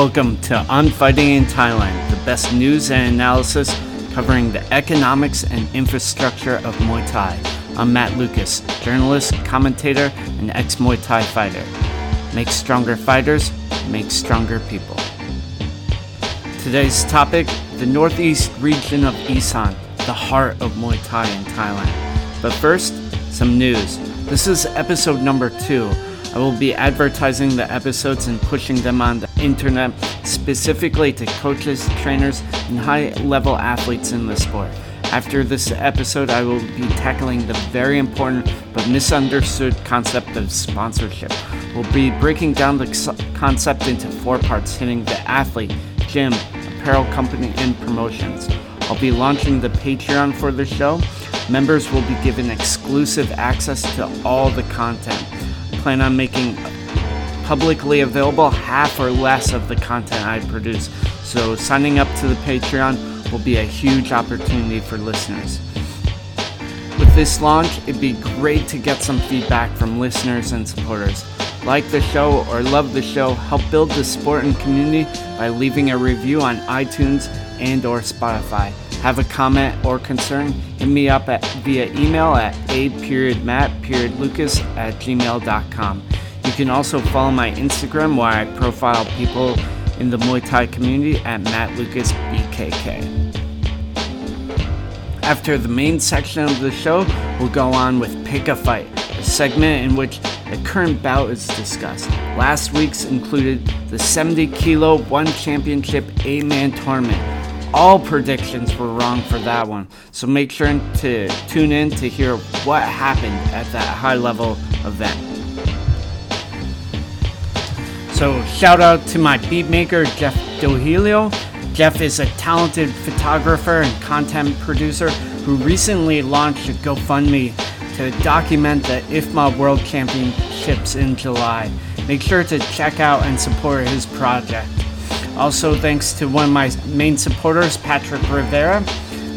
Welcome to On Fighting in Thailand, the best news and analysis covering the economics and infrastructure of Muay Thai. I'm Matt Lucas, journalist, commentator, and ex Muay Thai fighter. Make stronger fighters, make stronger people. Today's topic the northeast region of Isan, the heart of Muay Thai in Thailand. But first, some news. This is episode number two. I will be advertising the episodes and pushing them on the internet specifically to coaches, trainers, and high level athletes in the sport. After this episode, I will be tackling the very important but misunderstood concept of sponsorship. We'll be breaking down the concept into four parts, hitting the athlete, gym, apparel company, and promotions. I'll be launching the Patreon for the show. Members will be given exclusive access to all the content plan on making publicly available half or less of the content I produce. So signing up to the Patreon will be a huge opportunity for listeners. With this launch, it'd be great to get some feedback from listeners and supporters. Like the show or love the show, help build the sport and community by leaving a review on iTunes and or Spotify have a comment or concern, hit me up at, via email at a period matt period lucas at gmail.com. You can also follow my Instagram where I profile people in the Muay Thai community at Matt Lucas BKK. After the main section of the show, we'll go on with Pick a Fight, a segment in which the current bout is discussed. Last week's included the 70 kilo one championship eight man tournament all predictions were wrong for that one. So make sure to tune in to hear what happened at that high level event. So shout out to my beatmaker Jeff Dohelio. Jeff is a talented photographer and content producer who recently launched a GoFundMe to document the IFMA World Championships in July. Make sure to check out and support his project. Also, thanks to one of my main supporters, Patrick Rivera.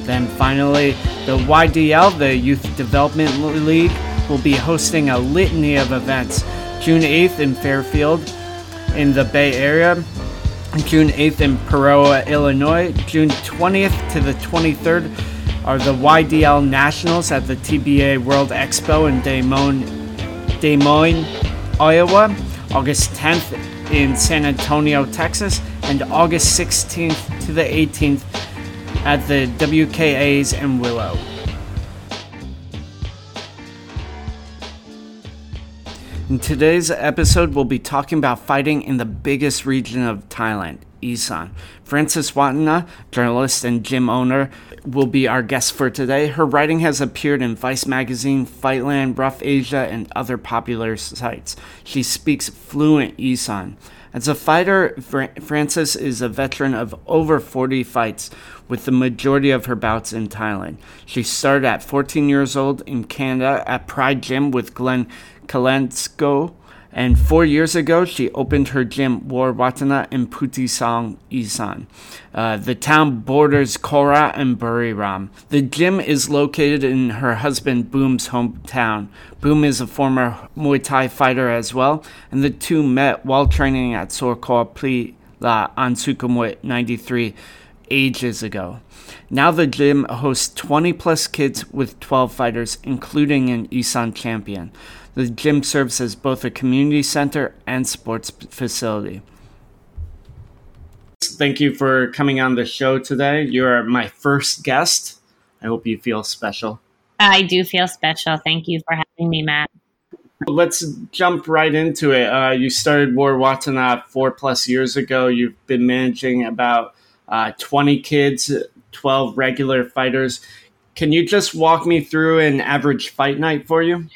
Then finally, the YDL, the Youth Development League, will be hosting a litany of events. June 8th in Fairfield, in the Bay Area. June 8th in Peoria, Illinois. June 20th to the 23rd are the YDL Nationals at the TBA World Expo in Des Moines, Des Moines, Iowa. August 10th in San Antonio, Texas and August 16th to the 18th at the WKAs in Willow. In today's episode, we'll be talking about fighting in the biggest region of Thailand, Isan. Frances Watana, journalist and gym owner, will be our guest for today. Her writing has appeared in Vice Magazine, Fightland, Rough Asia, and other popular sites. She speaks fluent Isan. As a fighter, Frances is a veteran of over 40 fights, with the majority of her bouts in Thailand. She started at 14 years old in Canada at Pride Gym with Glenn Kalensko and four years ago, she opened her gym, War Watana, in Putisang, Isan. Uh, the town borders Korat and Buriram. The gym is located in her husband Boom's hometown. Boom is a former Muay Thai fighter as well, and the two met while training at Sorkor Pli La on Sukhumvit 93 ages ago. Now the gym hosts 20 plus kids with 12 fighters, including an Isan champion. The gym serves as both a community center and sports facility. Thank you for coming on the show today. You're my first guest. I hope you feel special. I do feel special. Thank you for having me, Matt. Let's jump right into it. Uh, you started War Watana four plus years ago. You've been managing about uh, 20 kids, 12 regular fighters. Can you just walk me through an average fight night for you?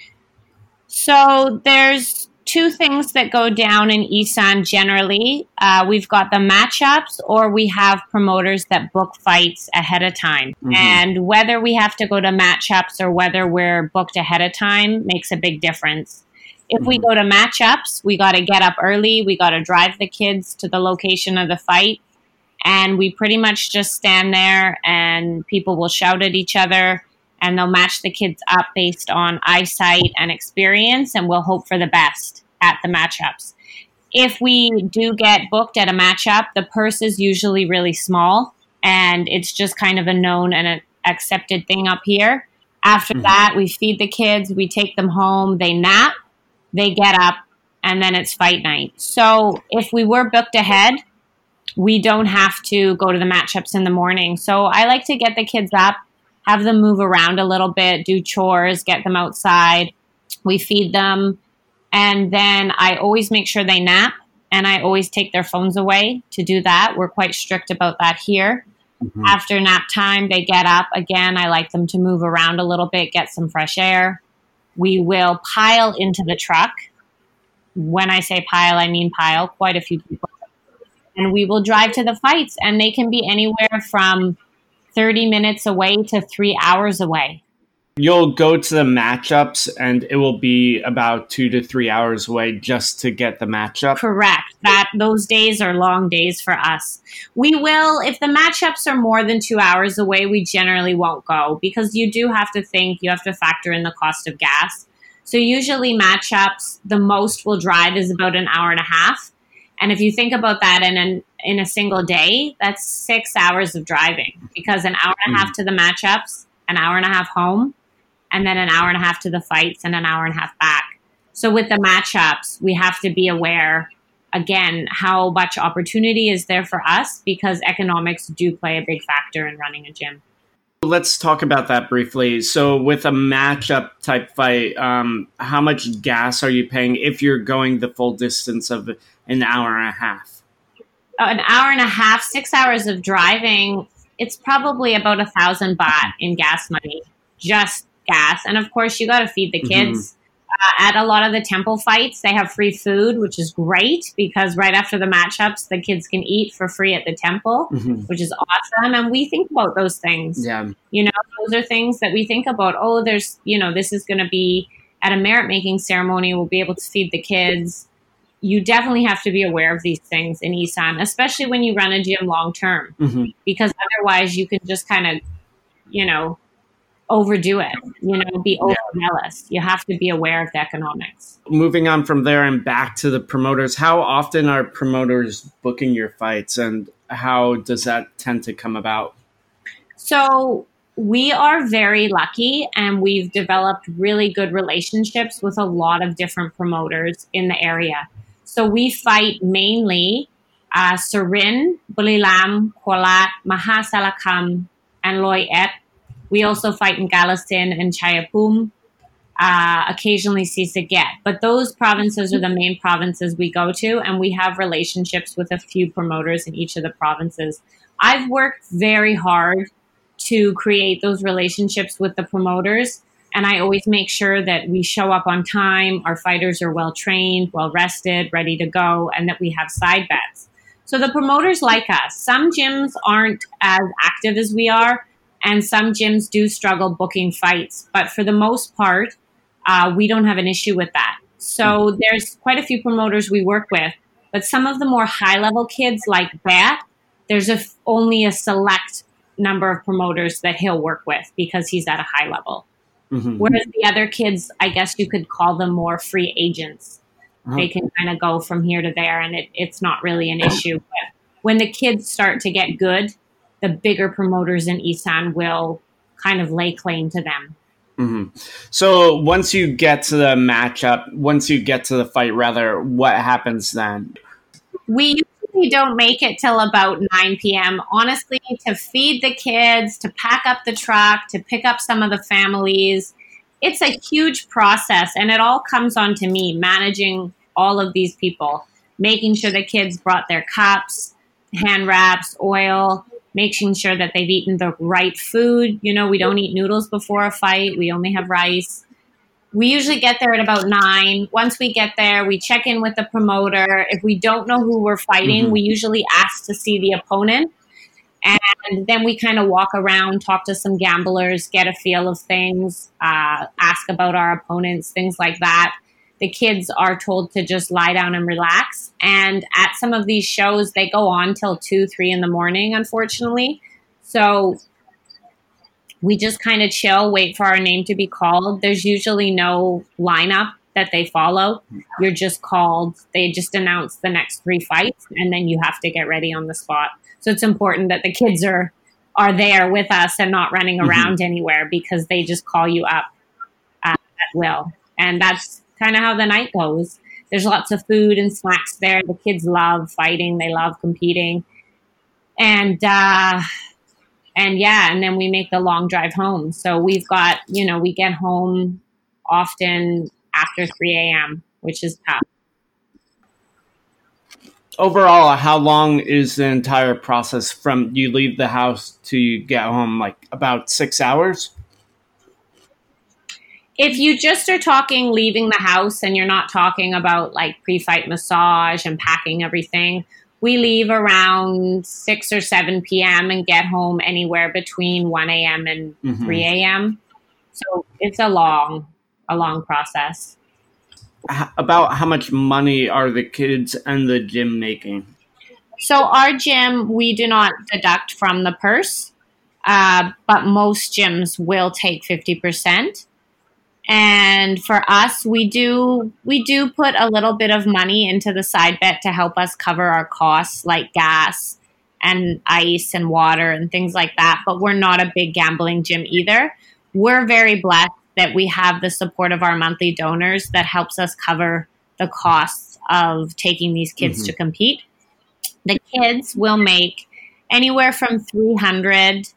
So there's two things that go down in Isan generally. Uh, we've got the matchups, or we have promoters that book fights ahead of time. Mm-hmm. And whether we have to go to matchups or whether we're booked ahead of time makes a big difference. If mm-hmm. we go to matchups, we got to get up early. We got to drive the kids to the location of the fight. And we pretty much just stand there and people will shout at each other and they'll match the kids up based on eyesight and experience, and we'll hope for the best at the matchups. if we do get booked at a matchup, the purse is usually really small and it's just kind of a known and an accepted thing up here. After mm-hmm. that, we feed the kids, we take them home, they nap, they get up, and then it's fight night. So if we were booked ahead, we don't have to go to the matchups in the morning. So I like to get the kids up, have them move around a little bit, do chores, get them outside. We feed them and then I always make sure they nap and I always take their phones away to do that. We're quite strict about that here. Mm-hmm. After nap time, they get up. Again, I like them to move around a little bit, get some fresh air. We will pile into the truck. When I say pile, I mean pile, quite a few people. And we will drive to the fights, and they can be anywhere from 30 minutes away to three hours away. You'll go to the matchups and it will be about two to three hours away just to get the matchup? Correct. That those days are long days for us. We will if the matchups are more than two hours away we generally won't go because you do have to think you have to factor in the cost of gas. So usually matchups the most we'll drive is about an hour and a half. And if you think about that in an in a single day that's six hours of driving because an hour and a half mm. to the matchups an hour and a half home and then an hour and a half to the fights and an hour and a half back. So with the matchups, we have to be aware again how much opportunity is there for us because economics do play a big factor in running a gym. Let's talk about that briefly. So, with a matchup type fight, um, how much gas are you paying if you're going the full distance of an hour and a half? An hour and a half, six hours of driving, it's probably about a thousand baht in gas money just gas. And of course, you got to feed the mm-hmm. kids. Mm-hmm. Uh, at a lot of the temple fights, they have free food, which is great because right after the matchups, the kids can eat for free at the temple, mm-hmm. which is awesome. And we think about those things. Yeah. You know, those are things that we think about. Oh, there's, you know, this is going to be at a merit making ceremony, we'll be able to feed the kids. You definitely have to be aware of these things in Isan, especially when you run a gym long term, mm-hmm. because otherwise you can just kind of, you know, overdo it, you know, be over zealous. You have to be aware of the economics. Moving on from there and back to the promoters, how often are promoters booking your fights and how does that tend to come about? So, we are very lucky and we've developed really good relationships with a lot of different promoters in the area. So, we fight mainly uh, Surin, Buriram, Kolat, Mahasalakam, and Loy Et we also fight in Kalasin and Chaiyaphum, uh, occasionally Sisaket. But those provinces are the main provinces we go to, and we have relationships with a few promoters in each of the provinces. I've worked very hard to create those relationships with the promoters, and I always make sure that we show up on time, our fighters are well trained, well rested, ready to go, and that we have side bets. So the promoters like us. Some gyms aren't as active as we are, and some gyms do struggle booking fights. But for the most part, uh, we don't have an issue with that. So there's quite a few promoters we work with, but some of the more high level kids like Bat, there's only a select number of promoters that he'll work with because he's at a high level. Mm-hmm. Whereas the other kids, I guess you could call them more free agents. Uh-huh. They can kind of go from here to there, and it, it's not really an issue. But when the kids start to get good, the bigger promoters in Isan will kind of lay claim to them. Mm-hmm. So once you get to the matchup, once you get to the fight, rather, what happens then? We usually don't make it till about 9 p.m. Honestly, to feed the kids, to pack up the truck, to pick up some of the families, it's a huge process, and it all comes on to me managing all of these people, making sure the kids brought their cups, hand wraps, oil, making sure that they've eaten the right food. You know, we don't eat noodles before a fight, we only have rice. We usually get there at about nine. Once we get there, we check in with the promoter. If we don't know who we're fighting, mm-hmm. we usually ask to see the opponent. And then we kind of walk around, talk to some gamblers, get a feel of things, uh, ask about our opponents, things like that the kids are told to just lie down and relax. And at some of these shows, they go on till two, three in the morning, unfortunately. So we just kind of chill, wait for our name to be called. There's usually no lineup that they follow. You're just called, they just announce the next three fights, and then you have to get ready on the spot. So it's important that the kids are are there with us and not running mm-hmm. around mm-hmm. anywhere because they just call you up uh, at will. And that's kind of how the night goes. There's lots of food and snacks there. The kids love fighting, they love competing. And uh, and yeah, and then we make the long drive home. So we've got, you know, we get home often after 3 a.m., which is tough. Overall, how long is the entire process from you leave the house to you get home? Like about six hours? If you just are talking leaving the house and you're not talking about like pre fight massage and packing everything, we leave around 6 or 7 p.m. and get home anywhere between 1 a.m. and mm-hmm. 3 a.m. So it's a long, a long process. About how much money are the kids and the gym making? So our gym, we do not deduct from the purse, uh, but most gyms will take 50% and for us we do we do put a little bit of money into the side bet to help us cover our costs like gas and ice and water and things like that. But we're not a big gambling gym either. We're very blessed that we have the support of our monthly donors that helps us cover the costs of taking these kids mm-hmm. to compete. The kids will make anywhere from 300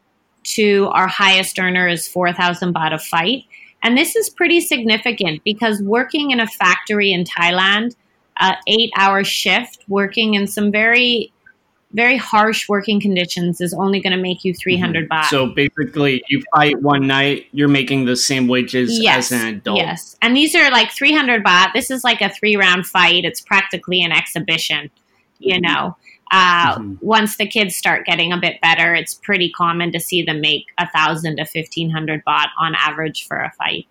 to our highest earner is 4000 baht a fight and this is pretty significant because working in a factory in Thailand, uh, eight hour shift, working in some very, very harsh working conditions is only going to make you 300 mm-hmm. baht. So basically, you fight one night, you're making the same wages yes, as an adult. Yes. And these are like 300 baht. This is like a three round fight. It's practically an exhibition, you mm-hmm. know. Uh, mm-hmm. Once the kids start getting a bit better, it's pretty common to see them make a thousand to fifteen hundred baht on average for a fight.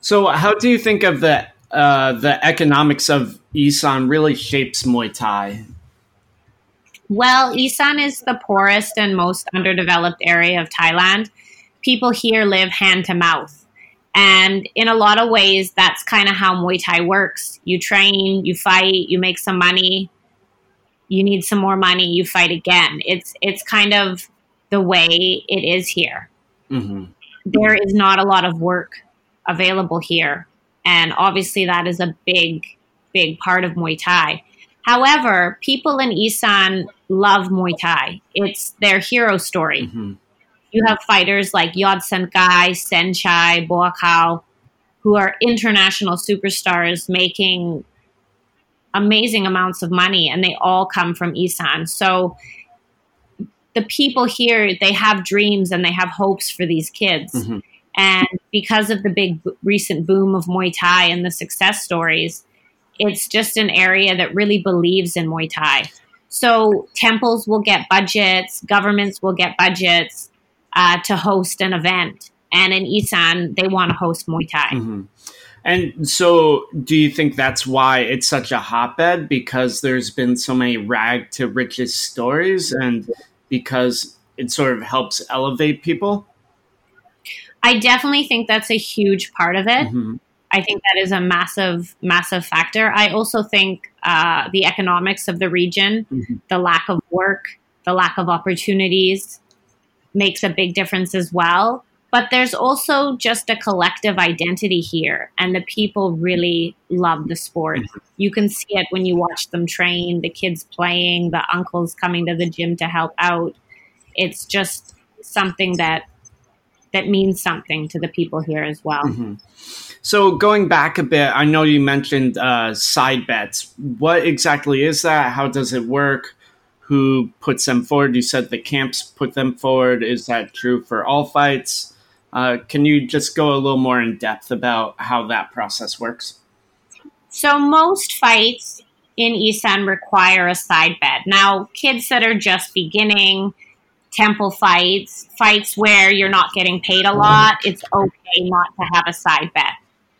So, how do you think of the uh, the economics of Isan really shapes Muay Thai? Well, Isan is the poorest and most underdeveloped area of Thailand. People here live hand to mouth. And in a lot of ways, that's kind of how Muay Thai works. You train, you fight, you make some money, you need some more money, you fight again. It's it's kind of the way it is here. Mm-hmm. There is not a lot of work available here, and obviously that is a big big part of Muay Thai. However, people in Isan love Muay Thai. It's their hero story. Mm-hmm. You have fighters like Yod Kai, Saenchai, Buakaw, who are international superstars making amazing amounts of money and they all come from Isan. So the people here, they have dreams and they have hopes for these kids. Mm-hmm. And because of the big b- recent boom of Muay Thai and the success stories, it's just an area that really believes in Muay Thai. So temples will get budgets, governments will get budgets uh, to host an event. And in Isan, they want to host Muay Thai. Mm-hmm. And so, do you think that's why it's such a hotbed? Because there's been so many rag to riches stories, and because it sort of helps elevate people? I definitely think that's a huge part of it. Mm-hmm. I think that is a massive, massive factor. I also think uh, the economics of the region, mm-hmm. the lack of work, the lack of opportunities makes a big difference as well. But there's also just a collective identity here, and the people really love the sport. Mm-hmm. You can see it when you watch them train, the kids playing, the uncles coming to the gym to help out. It's just something that that means something to the people here as well. Mm-hmm. So going back a bit, I know you mentioned uh, side bets. What exactly is that? How does it work? Who puts them forward? You said the camps put them forward. Is that true for all fights? Uh, can you just go a little more in depth about how that process works? So, most fights in Isan require a side bet. Now, kids that are just beginning, temple fights, fights where you're not getting paid a lot, it's okay not to have a side bet.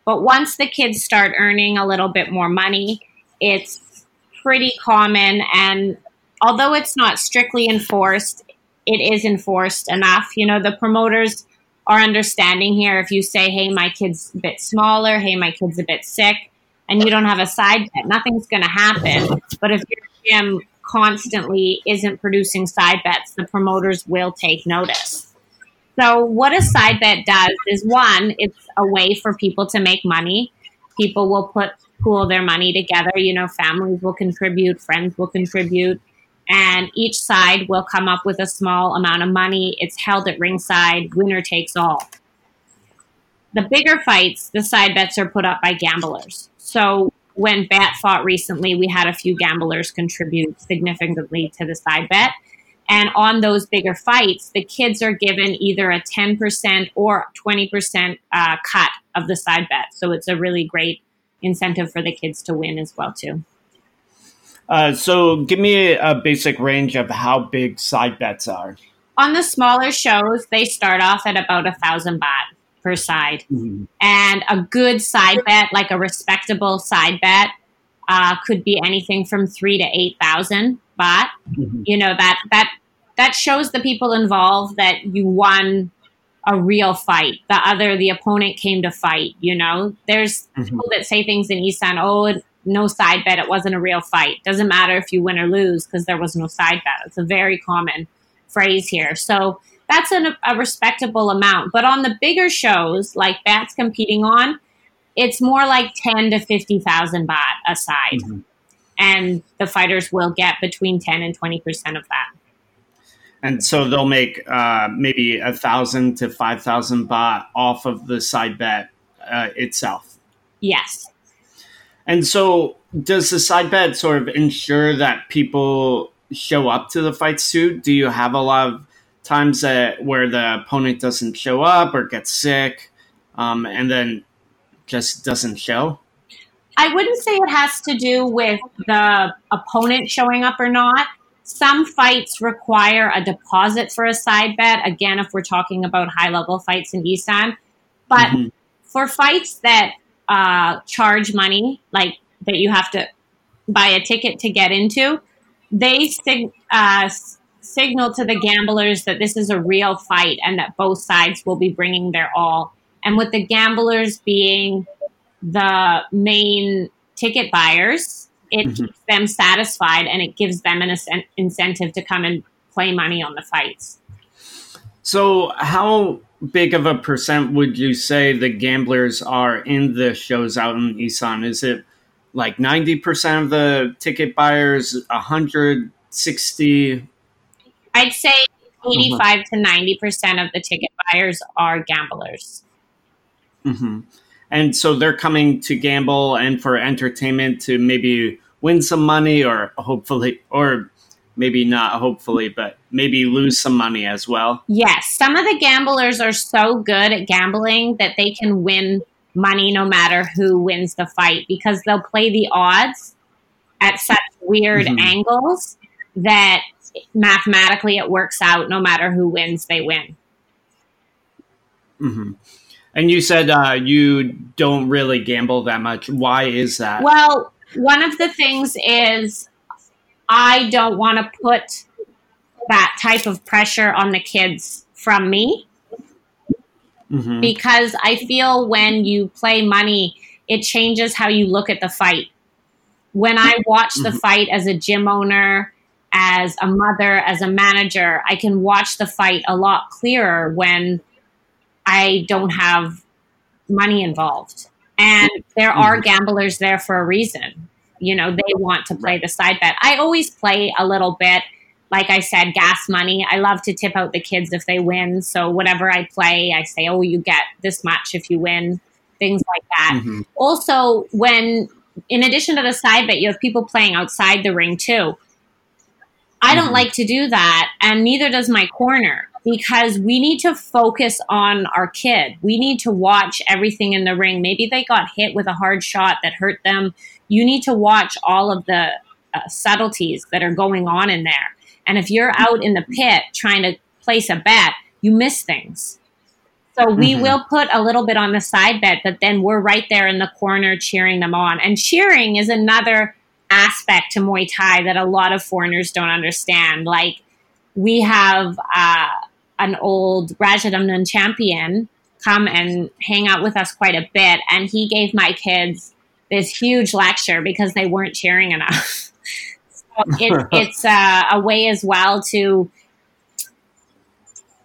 But once the kids start earning a little bit more money, it's pretty common. And although it's not strictly enforced, it is enforced enough. You know, the promoters our understanding here if you say hey my kid's a bit smaller hey my kid's a bit sick and you don't have a side bet, nothing's going to happen. But if your gym constantly isn't producing side bets, the promoters will take notice. So, what a side bet does is one, it's a way for people to make money. People will put pool their money together. You know, families will contribute, friends will contribute, and each side will come up with a small amount of money. It's held at ringside, winner takes all. The bigger fights, the side bets are put up by gamblers. So when Bat fought recently, we had a few gamblers contribute significantly to the side bet. And on those bigger fights, the kids are given either a 10% or 20% uh, cut of the side bet. So it's a really great incentive for the kids to win as well, too. Uh, so give me a basic range of how big side bets are. On the smaller shows, they start off at about a thousand baht per side. Mm-hmm. And a good side bet, like a respectable side bet, uh, could be anything from three to eight thousand baht. Mm-hmm. You know that that that shows the people involved that you won a real fight. The other, the opponent came to fight. You know, there's mm-hmm. people that say things in Isan. Oh, no side bet. It wasn't a real fight. Doesn't matter if you win or lose because there was no side bet. It's a very common phrase here. So that's an, a respectable amount. But on the bigger shows, like Bat's competing on, it's more like 10 to 50,000 baht a side. Mm-hmm. And the fighters will get between 10 and 20% of that. And so they'll make uh, maybe a thousand to 5,000 baht off of the side bet uh, itself. Yes. And so does the side bet sort of ensure that people show up to the fights too? Do you have a lot of times that where the opponent doesn't show up or gets sick, um, and then just doesn't show? I wouldn't say it has to do with the opponent showing up or not. Some fights require a deposit for a side bet. Again, if we're talking about high level fights in Isan, but mm-hmm. for fights that uh, charge money, like that you have to buy a ticket to get into, they sig- uh, signal to the gamblers that this is a real fight and that both sides will be bringing their all. And with the gamblers being the main ticket buyers, it mm-hmm. keeps them satisfied and it gives them an incentive to come and play money on the fights. So, how big of a percent would you say the gamblers are in the shows out in Isan? Is it like 90% of the ticket buyers, 160? I'd say 85 mm-hmm. to 90 percent of the ticket buyers are gamblers. Mm-hmm. And so they're coming to gamble and for entertainment to maybe win some money or hopefully, or maybe not hopefully, but maybe lose some money as well. Yes. Some of the gamblers are so good at gambling that they can win money no matter who wins the fight because they'll play the odds at such weird mm-hmm. angles that mathematically it works out no matter who wins they win mm-hmm. and you said uh, you don't really gamble that much why is that well one of the things is i don't want to put that type of pressure on the kids from me mm-hmm. because i feel when you play money it changes how you look at the fight when i watch the mm-hmm. fight as a gym owner as a mother, as a manager, I can watch the fight a lot clearer when I don't have money involved. And there are mm-hmm. gamblers there for a reason. You know, they want to play the side bet. I always play a little bit. Like I said, gas money. I love to tip out the kids if they win. So whatever I play, I say, oh, you get this much if you win, things like that. Mm-hmm. Also, when in addition to the side bet, you have people playing outside the ring too. I don't mm-hmm. like to do that, and neither does my corner because we need to focus on our kid. We need to watch everything in the ring. Maybe they got hit with a hard shot that hurt them. You need to watch all of the uh, subtleties that are going on in there. And if you're out in the pit trying to place a bet, you miss things. So we mm-hmm. will put a little bit on the side bet, but then we're right there in the corner cheering them on. And cheering is another aspect to Muay Thai that a lot of foreigners don't understand. Like we have uh, an old Rajadamnern champion come and hang out with us quite a bit, and he gave my kids this huge lecture because they weren't cheering enough. so it, it's uh, a way as well to.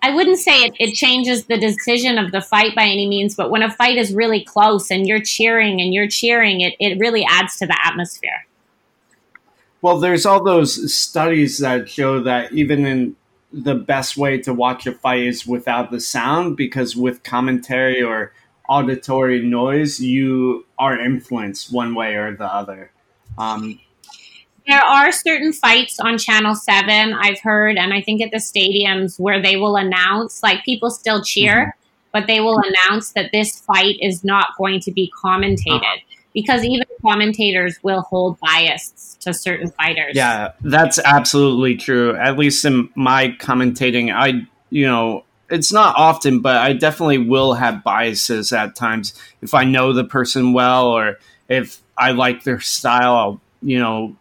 I wouldn't say it, it changes the decision of the fight by any means, but when a fight is really close and you're cheering and you're cheering, it, it really adds to the atmosphere. Well, there's all those studies that show that even in the best way to watch a fight is without the sound because with commentary or auditory noise, you are influenced one way or the other. Um, there are certain fights on Channel 7, I've heard, and I think at the stadiums where they will announce, like people still cheer, mm-hmm. but they will announce that this fight is not going to be commentated. Uh-huh. Because even commentators will hold bias to certain fighters. Yeah, that's absolutely true. At least in my commentating, I, you know, it's not often, but I definitely will have biases at times. If I know the person well or if I like their style, I'll, you know,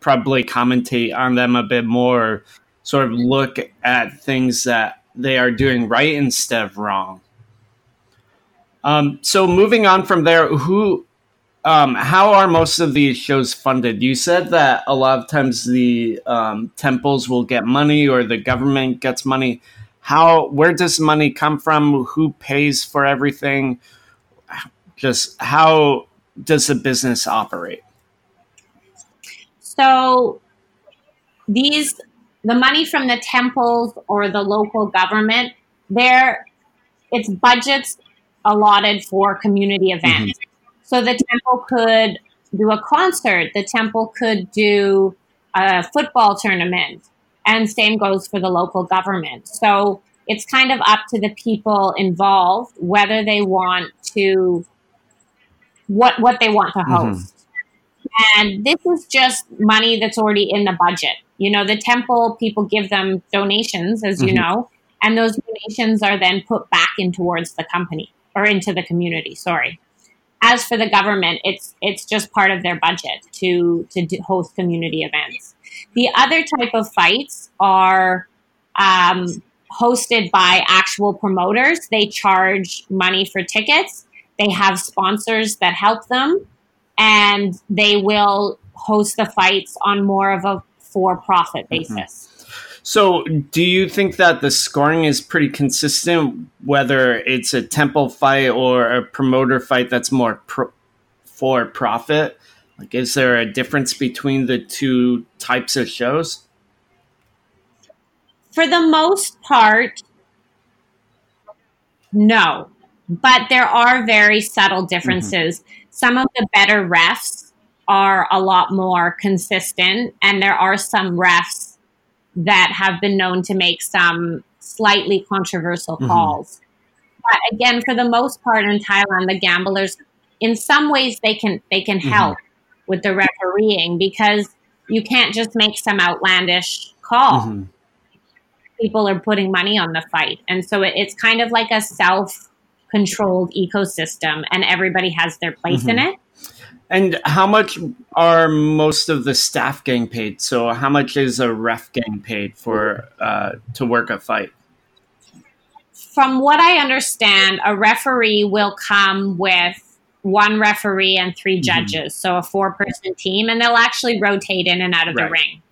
probably commentate on them a bit more, sort of look at things that they are doing right instead of wrong. Um, so moving on from there, who, um, how are most of these shows funded? You said that a lot of times the um, temples will get money or the government gets money how where does money come from? Who pays for everything? Just how does the business operate? So these the money from the temples or the local government there it's budgets allotted for community events. Mm-hmm. so the temple could do a concert. The temple could do a football tournament and same goes for the local government. So it's kind of up to the people involved whether they want to what what they want to mm-hmm. host. Mm-hmm. And this is just money that's already in the budget. You know, the temple people give them donations, as mm-hmm. you know, and those donations are then put back in towards the company or into the community. Sorry. As for the government, it's it's just part of their budget to to host community events. The other type of fights are um, hosted by actual promoters. They charge money for tickets. They have sponsors that help them, and they will host the fights on more of a for-profit mm-hmm. basis. So, do you think that the scoring is pretty consistent, whether it's a temple fight or a promoter fight that's more pro- for profit? Like, is there a difference between the two types of shows? For the most part, no. But there are very subtle differences. Mm-hmm. Some of the better refs are a lot more consistent, and there are some refs that have been known to make some slightly controversial mm-hmm. calls. But again, for the most part in Thailand, the gamblers, in some ways, they can they can mm-hmm. help with the refereeing because you can't just make some outlandish call. Mm-hmm. People are putting money on the fight. And so it, it's kind of like a self controlled ecosystem, and everybody has their place mm-hmm. in it. And how much are most of the staff getting paid? So, how much is a ref getting paid for uh, to work a fight? From what I understand, a referee will come with one referee and three mm-hmm. judges, mm-hmm. so a four person team, and they'll actually rotate in and out of right. the ring.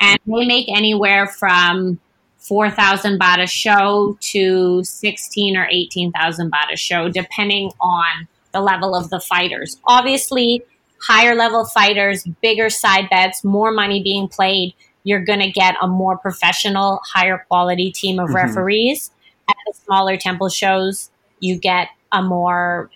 And they make anywhere from 4,000 baht a show to 16 or 18,000 baht a show, depending on the level of the fighters. Obviously, higher level fighters, bigger side bets, more money being played, you're going to get a more professional, higher quality team of mm-hmm. referees. At the smaller temple shows, you get a more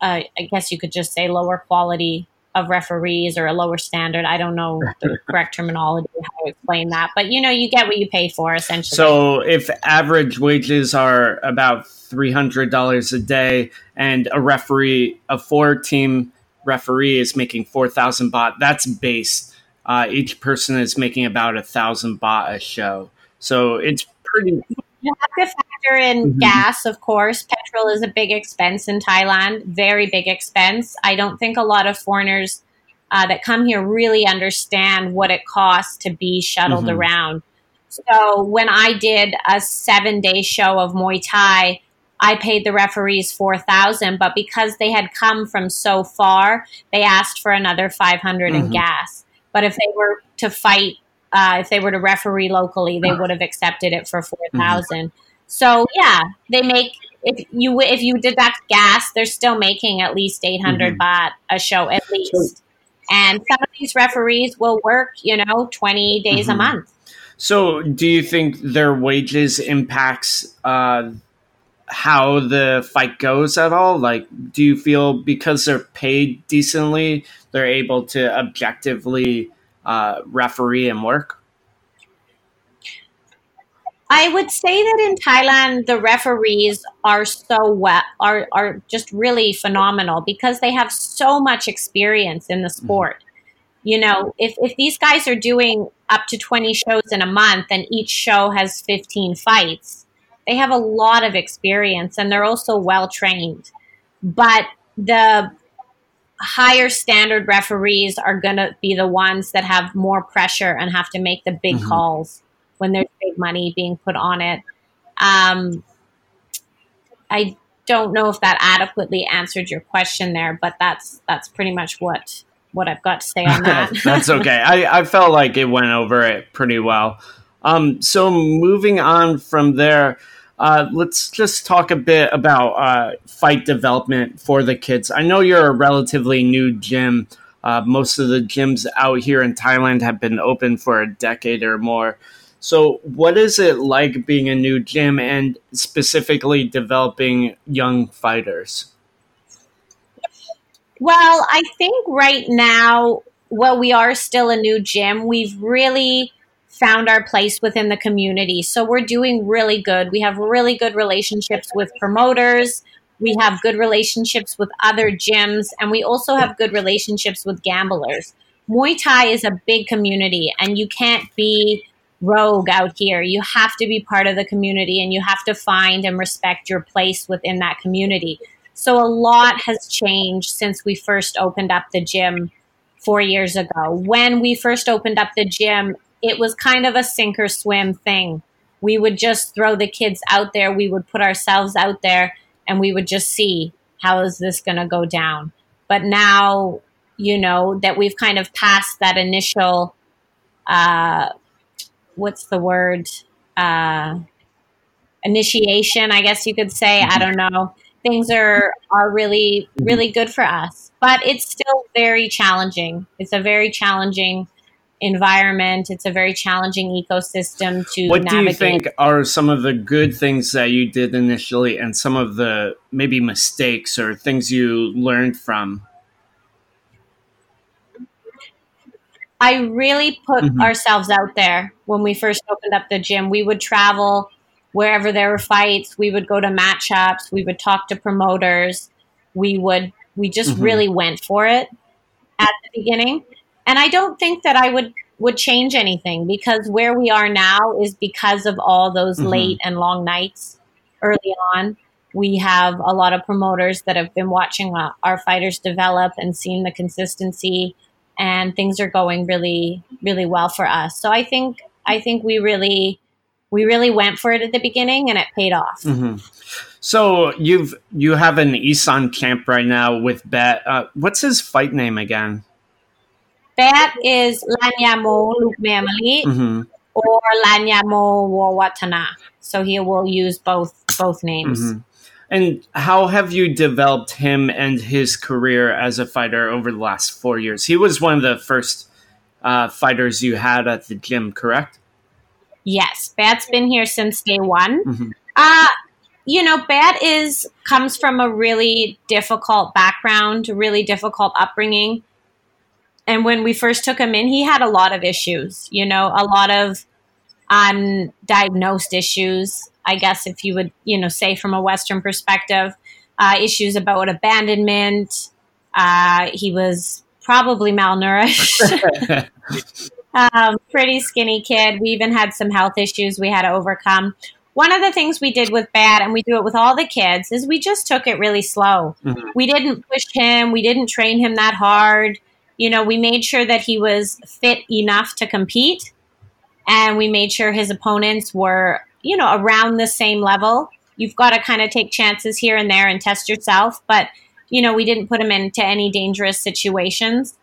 uh, I guess you could just say lower quality of referees or a lower standard. I don't know the correct terminology how to explain that, but you know, you get what you pay for essentially. So if average wages are about three hundred dollars a day, and a referee, a four-team referee, is making four thousand baht, that's base. Uh, each person is making about a thousand baht a show, so it's pretty you have to factor in mm-hmm. gas, of course. Petrol is a big expense in Thailand, very big expense. I don't think a lot of foreigners uh, that come here really understand what it costs to be shuttled mm-hmm. around. So when I did a seven day show of Muay Thai, I paid the referees 4000 but because they had come from so far, they asked for another 500 mm-hmm. in gas. But if they were to fight uh, if they were to referee locally, they would have accepted it for 4000 mm-hmm. So, yeah, they make if you if you deduct gas, they're still making at least 800 mm-hmm. baht a show at least. So, and some of these referees will work, you know, 20 days mm-hmm. a month. So, do you think their wages impacts uh, how the fight goes at all? Like, do you feel because they're paid decently, they're able to objectively uh, referee and work? I would say that in Thailand, the referees are so well, are, are just really phenomenal because they have so much experience in the mm-hmm. sport. You know, if, if these guys are doing up to 20 shows in a month and each show has 15 fights, they have a lot of experience and they're also well trained. But the higher standard referees are going to be the ones that have more pressure and have to make the big mm-hmm. calls when there's money being put on it. Um, I don't know if that adequately answered your question there, but that's that's pretty much what what I've got to say on that. that's okay. I, I felt like it went over it pretty well. Um, so moving on from there, uh, let's just talk a bit about uh, fight development for the kids. I know you're a relatively new gym. Uh, most of the gyms out here in Thailand have been open for a decade or more. So, what is it like being a new gym and specifically developing young fighters? Well, I think right now, while we are still a new gym. We've really found our place within the community. So we're doing really good. We have really good relationships with promoters. We have good relationships with other gyms, and we also have good relationships with gamblers. Muay Thai is a big community, and you can't be rogue out here. You have to be part of the community, and you have to find and respect your place within that community. So a lot has changed since we first opened up the gym four years ago. When we first opened up the gym, it was kind of a sink or swim thing. We would just throw the kids out there, we would put ourselves out there, and we would just see how is this going to go down. But now, you know, that we've kind of passed that initial, uh, what's the word? Uh, initiation, I guess you could say. I don't know. Things are are really really good for us, but it's still very challenging. It's a very challenging environment. It's a very challenging ecosystem to what navigate. do you think are some of the good things that you did initially and some of the maybe mistakes or things you learned from? I really put mm-hmm. ourselves out there when we first opened up the gym. We would travel wherever there were fights. We would go to matchups. We would talk to promoters. We would, we just mm-hmm. really went for it at the beginning and I don't think that I would would change anything because where we are now is because of all those mm-hmm. late and long nights early on. We have a lot of promoters that have been watching uh, our fighters develop and seeing the consistency, and things are going really, really well for us. So I think I think we really we really went for it at the beginning, and it paid off. Mm-hmm. So you've you have an Isan camp right now with Bet. Uh, what's his fight name again? That is Lanyamo Luke Mamali mm-hmm. or Lanyamo Warwatana. So he will use both both names. Mm-hmm. And how have you developed him and his career as a fighter over the last four years? He was one of the first uh, fighters you had at the gym, correct? Yes, Bat's been here since day one. Mm-hmm. Uh, you know, Bat is comes from a really difficult background, really difficult upbringing and when we first took him in, he had a lot of issues, you know, a lot of undiagnosed issues, I guess, if you would, you know, say from a Western perspective, uh, issues about abandonment. Uh, he was probably malnourished. um, pretty skinny kid. We even had some health issues we had to overcome. One of the things we did with Bat, and we do it with all the kids, is we just took it really slow. Mm-hmm. We didn't push him. We didn't train him that hard you know, we made sure that he was fit enough to compete and we made sure his opponents were, you know, around the same level. you've got to kind of take chances here and there and test yourself. But you know, we didn't put him into any dangerous situations.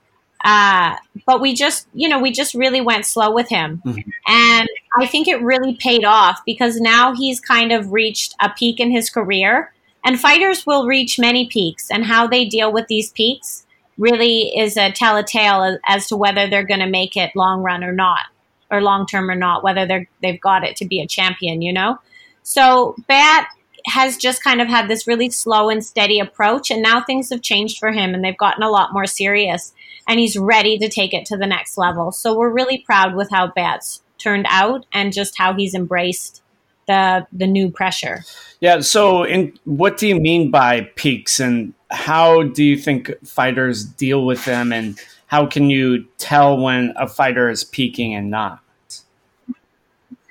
Uh, but we just, you know, we just really went slow with him. Mm-hmm. And I think it really paid off because now he's kind of reached a peak in his career. And fighters will reach many peaks, and how they deal with these peaks really is a telltale as to whether they're going to make it long run or not, or long term or not, whether they're they've got it to be a champion, you know. So Bat has just kind of had this really slow and steady approach, and now things have changed for him, and they've gotten a lot more serious and he's ready to take it to the next level. So we're really proud with how Bats turned out and just how he's embraced the the new pressure. Yeah. So, in, what do you mean by peaks, and how do you think fighters deal with them, and how can you tell when a fighter is peaking and not?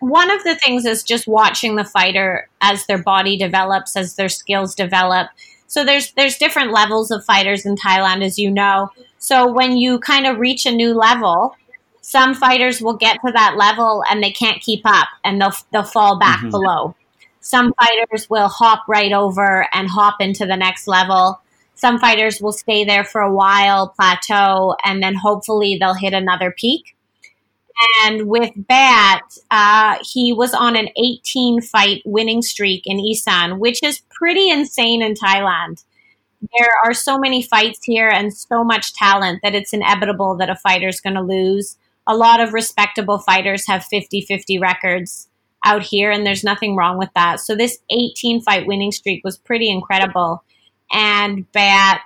One of the things is just watching the fighter as their body develops, as their skills develop. So there's there's different levels of fighters in Thailand, as you know. So when you kind of reach a new level, some fighters will get to that level and they can't keep up and they'll they'll fall back mm-hmm. below. Some fighters will hop right over and hop into the next level. Some fighters will stay there for a while, plateau, and then hopefully they'll hit another peak. And with Bat, uh, he was on an 18 fight winning streak in Isan, which is pretty insane in Thailand there are so many fights here and so much talent that it's inevitable that a fighter's going to lose. A lot of respectable fighters have 50 50 records out here, and there's nothing wrong with that. So, this 18 fight winning streak was pretty incredible. And Bat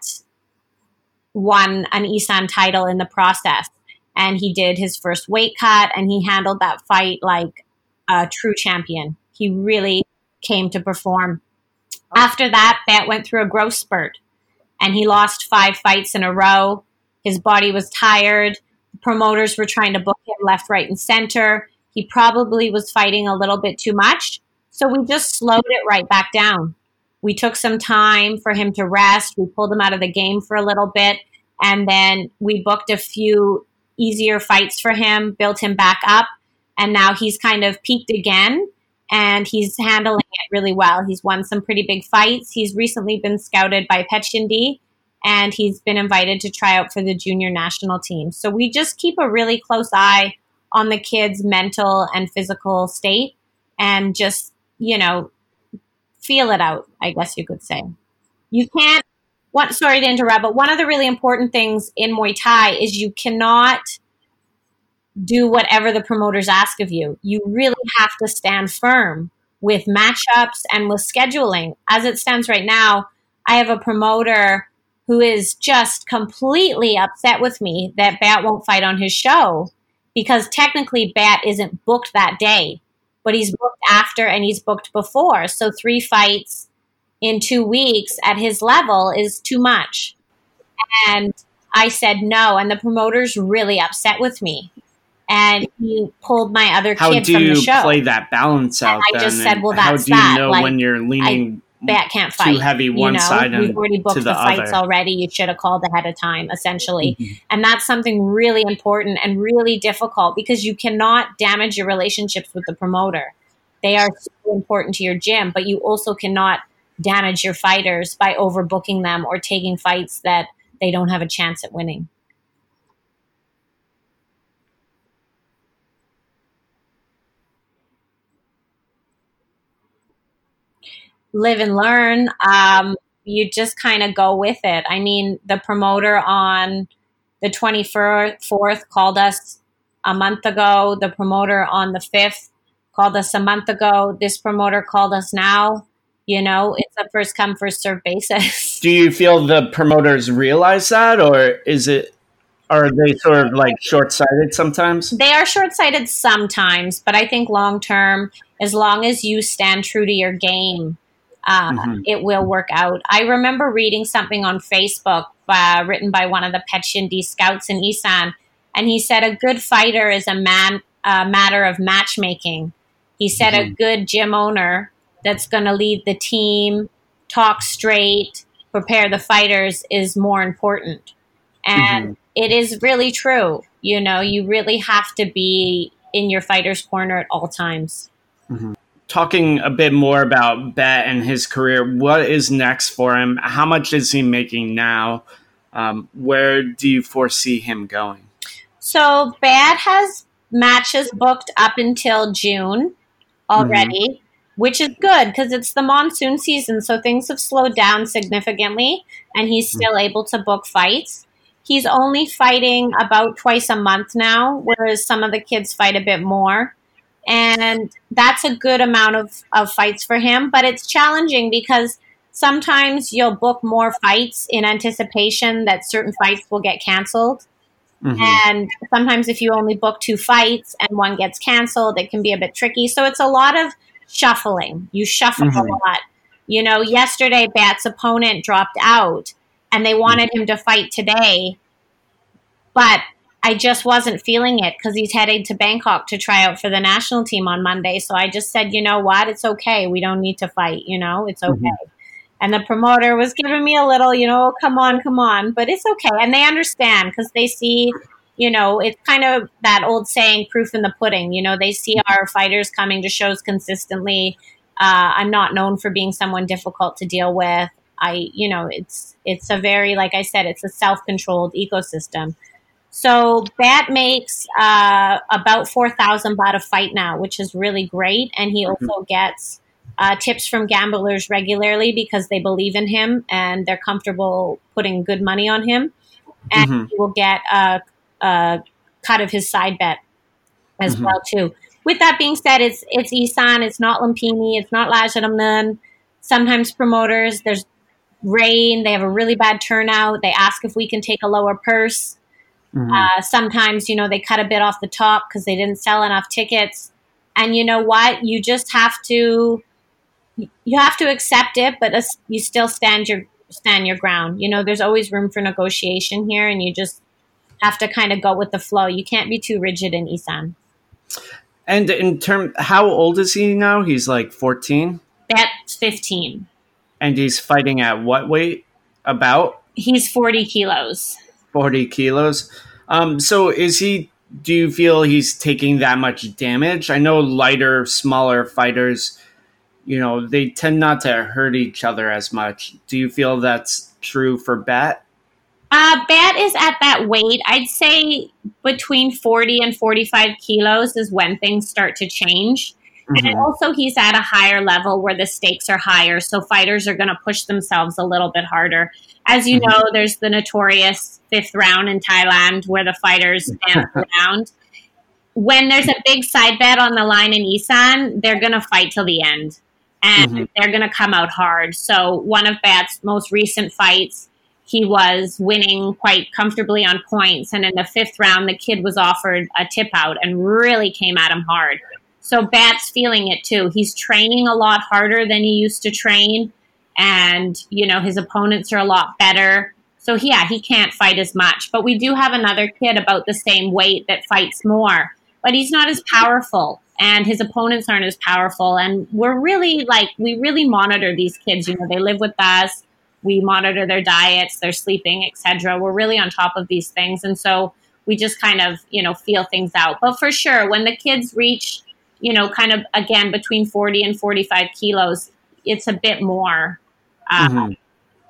won an Isan title in the process. And he did his first weight cut, and he handled that fight like a true champion. He really came to perform. After that, Bat went through a growth spurt and he lost five fights in a row. His body was tired. The promoters were trying to book him left, right, and center. He probably was fighting a little bit too much. So we just slowed it right back down. We took some time for him to rest. We pulled him out of the game for a little bit. And then we booked a few easier fights for him, built him back up. And now he's kind of peaked again and he's handling it really well. He's won some pretty big fights. He's recently been scouted by Petchyindee and he's been invited to try out for the junior national team. So we just keep a really close eye on the kid's mental and physical state and just, you know, feel it out, I guess you could say. You can't what sorry to interrupt, but one of the really important things in Muay Thai is you cannot do whatever the promoters ask of you. You really have to stand firm with matchups and with scheduling. As it stands right now, I have a promoter who is just completely upset with me that Bat won't fight on his show because technically Bat isn't booked that day, but he's booked after and he's booked before. So three fights in two weeks at his level is too much. And I said no, and the promoter's really upset with me and he pulled my other how kid from the show. How do you play that balance out? And I just said, "Well, that's how do you that. know like, when you're leaning?" Bat can't fight. Too heavy one you know? side We've already booked the, the, fights other. already. You should have called ahead of time, essentially. Mm-hmm. And that's something really important and really difficult because you cannot damage your relationships with the promoter. They are so important to your gym, but you also cannot damage your fighters by overbooking them or taking fights that they don't have a chance at winning. live and learn. Um, you just kind of go with it. I mean, the promoter on the 24th called us a month ago. The promoter on the 5th called us a month ago. This promoter called us now. You know, it's a first come, first serve basis. Do you feel the promoters realize that, or is it are they sort of like short sighted sometimes? They are short sighted sometimes, but I think long term, as long as you stand true to your game, uh, mm-hmm. it will work out. I remember reading something on Facebook uh, written by one of the Petchyindee scouts in Isan, and he said a good fighter is a man a matter of matchmaking. He said mm-hmm. a good gym owner that's going to lead the team, talk straight, prepare the fighters is more important. And mm-hmm. it is really true. You know, you really have to be in your fighter's corner at all times. Mm-hmm. talking a bit more about Bat and his career, what is next for him? How much is he making now? Um, where do you foresee him going? So Bat has matches booked up until June already, mm-hmm. Which is good because it's the monsoon season. So things have slowed down significantly, and he's mm-hmm. still able to book fights. He's only fighting about twice a month now, whereas some of the kids fight a bit more. And that's a good amount of, of fights for him. But it's challenging because sometimes you'll book more fights in anticipation that certain fights will get canceled. Mm-hmm. And sometimes if you only book two fights and one gets canceled, it can be a bit tricky. So it's a lot of shuffling. You shuffle mm-hmm. a lot. You know, yesterday Bat's opponent dropped out and they wanted him to fight today. But I just wasn't feeling it because he's heading to Bangkok to try out for the national team on Monday. So I just said, you know what? It's okay. We don't need to fight. You know, it's okay. Mm-hmm. And the promoter was giving me a little, you know, come on, come on. But it's okay. And they understand because they see, you know, it's kind of that old saying, proof in the pudding. You know, they see our fighters coming to shows consistently. Uh, I'm not known for being someone difficult to deal with. I, you know, it's it's a very, like I said, it's a self controlled ecosystem. So that makes uh, about four thousand baht a fight now, which is really great. And he mm-hmm. also gets uh, tips from gamblers regularly because they believe in him and they're comfortable putting good money on him. And mm-hmm. he will get a, a, cut of his side bet as mm-hmm. well too. With that being said, it's it's Isan, it's not Lumpini, it's not Rajadamnern. Sometimes promoters, there's rain, they have a really bad turnout. They ask if we can take a lower purse. Mm-hmm. Uh, sometimes, you know, they cut a bit off the top because they didn't sell enough tickets. And you know what? You just have to you have to accept it, but you still stand your stand your ground. You know, there's always room for negotiation here, and you just have to kind of go with the flow. You can't be too rigid in Isan. And in term, how old is he now? He's like 14. That's 15. And he's fighting at what weight? About? He's 40 kilos. 40 kilos. Um, so is he? Do you feel he's taking that much damage? I know lighter, smaller fighters you know, they tend not to hurt each other as much. Do you feel that's true for Bat? Uh, Bat is at that weight. I'd say between 40 and 45 kilos is when things start to change. Mm-hmm. And also, he's at a higher level where the stakes are higher. So, fighters are going to push themselves a little bit harder. As you mm-hmm. know, there's the notorious fifth round in Thailand where the fighters dance around. When there's a big side bet on the line in Isan, they're going to fight till the end and mm-hmm. they're going to come out hard. So one of Bat's most recent fights, he was winning quite comfortably on points, and in the fifth round, the kid was offered a tip out and really came at him hard. So Bat's feeling it too. He's training a lot harder than he used to train, and you know his opponents are a lot better. So yeah, he can't fight as much. But we do have another kid about the same weight that fights more, but he's not as powerful and his opponents aren't as powerful. And we're really like, we really monitor these kids. You know, they live with us. We monitor their diets, their sleeping, etc. We're really on top of these things. And so we just kind of, you know, feel things out. But for sure, when the kids reach, you know, kind of again between 40 and 45 kilos, it's a bit more, um, mm-hmm.